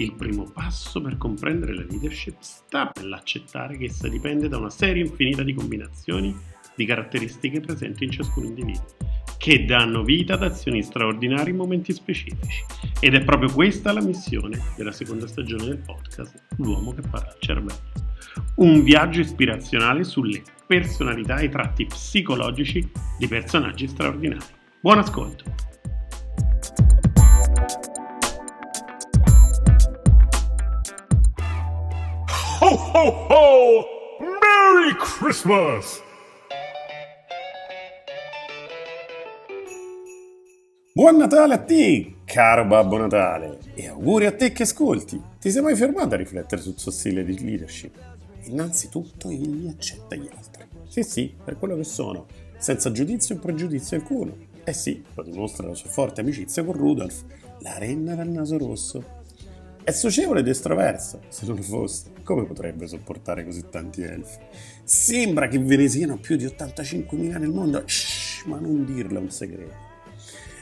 Il primo passo per comprendere la leadership sta nell'accettare che essa dipende da una serie infinita di combinazioni di caratteristiche presenti in ciascun individuo, che danno vita ad azioni straordinarie in momenti specifici. Ed è proprio questa la missione della seconda stagione del podcast L'uomo che parla al cervello. Un viaggio ispirazionale sulle personalità e i tratti psicologici di personaggi straordinari. Buon ascolto! Ho ho! Merry Christmas! Buon Natale a te, caro Babbo Natale, e auguri a te che ascolti. Ti sei mai fermato a riflettere sul suo stile di leadership? Innanzitutto egli accetta gli altri. Sì, sì, per quello che sono, senza giudizio o pregiudizio alcuno. Eh sì, lo dimostra la sua forte amicizia con Rudolf, la renna dal naso rosso, è socievole ed estroverso. Se non fosse, come potrebbe sopportare così tanti elfi? Sembra che ve ne siano più di 85.000 nel mondo. Shh, ma non dirlo è un segreto.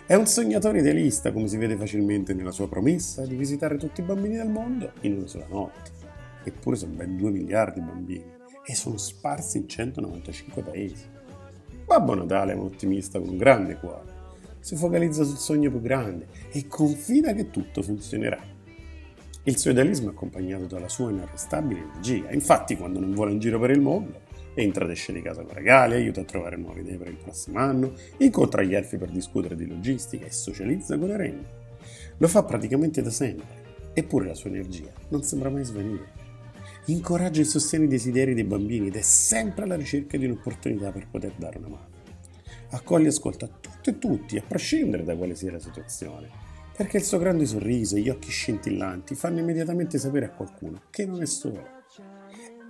È un sognatore idealista, come si vede facilmente nella sua promessa di visitare tutti i bambini del mondo in una sola notte. Eppure sono ben 2 miliardi di bambini e sono sparsi in 195 paesi. Babbo Natale è un ottimista con un grande cuore. Si focalizza sul sogno più grande e confida che tutto funzionerà. Il suo idealismo è accompagnato dalla sua inarrestabile energia. Infatti, quando non vuole in giro per il mondo, entra ed esce di casa con regali, aiuta a trovare nuove idee per il prossimo anno, incontra gli elfi per discutere di logistica e socializza con le renne. Lo fa praticamente da sempre, eppure la sua energia non sembra mai svanire. Incoraggia e sostiene i desideri dei bambini ed è sempre alla ricerca di un'opportunità per poter dare una mano. Accoglie e ascolta tutto e tutti, a prescindere da quale sia la situazione perché il suo grande sorriso e gli occhi scintillanti fanno immediatamente sapere a qualcuno che non è solo.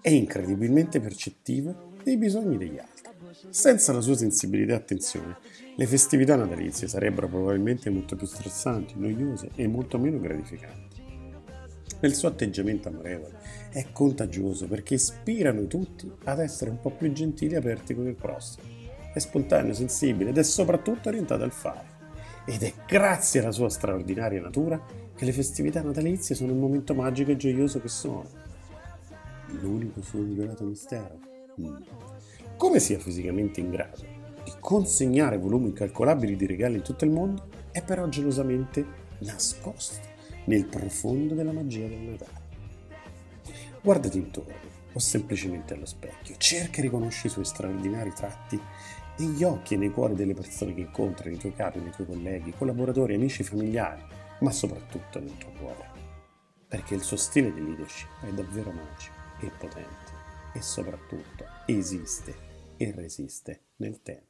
È incredibilmente percettivo dei bisogni degli altri. Senza la sua sensibilità e attenzione, le festività natalizie sarebbero probabilmente molto più stressanti, noiose e molto meno gratificanti. Il suo atteggiamento amorevole è contagioso perché ispirano tutti ad essere un po' più gentili e aperti con il prossimo. È spontaneo, sensibile ed è soprattutto orientato al fare. Ed è grazie alla sua straordinaria natura che le festività natalizie sono il momento magico e gioioso che sono. L'unico suo migliorato mistero. Mm. Come sia fisicamente in grado di consegnare volumi incalcolabili di regali in tutto il mondo, è però gelosamente nascosto nel profondo della magia del Natale. Guardati intorno o semplicemente allo specchio, cerca e riconosci i suoi straordinari tratti negli occhi e nei cuori delle persone che incontri, nei tuoi capi, nei tuoi colleghi, collaboratori, amici, familiari, ma soprattutto nel tuo cuore. Perché il suo stile di leadership è davvero magico e potente e soprattutto esiste e resiste nel tempo.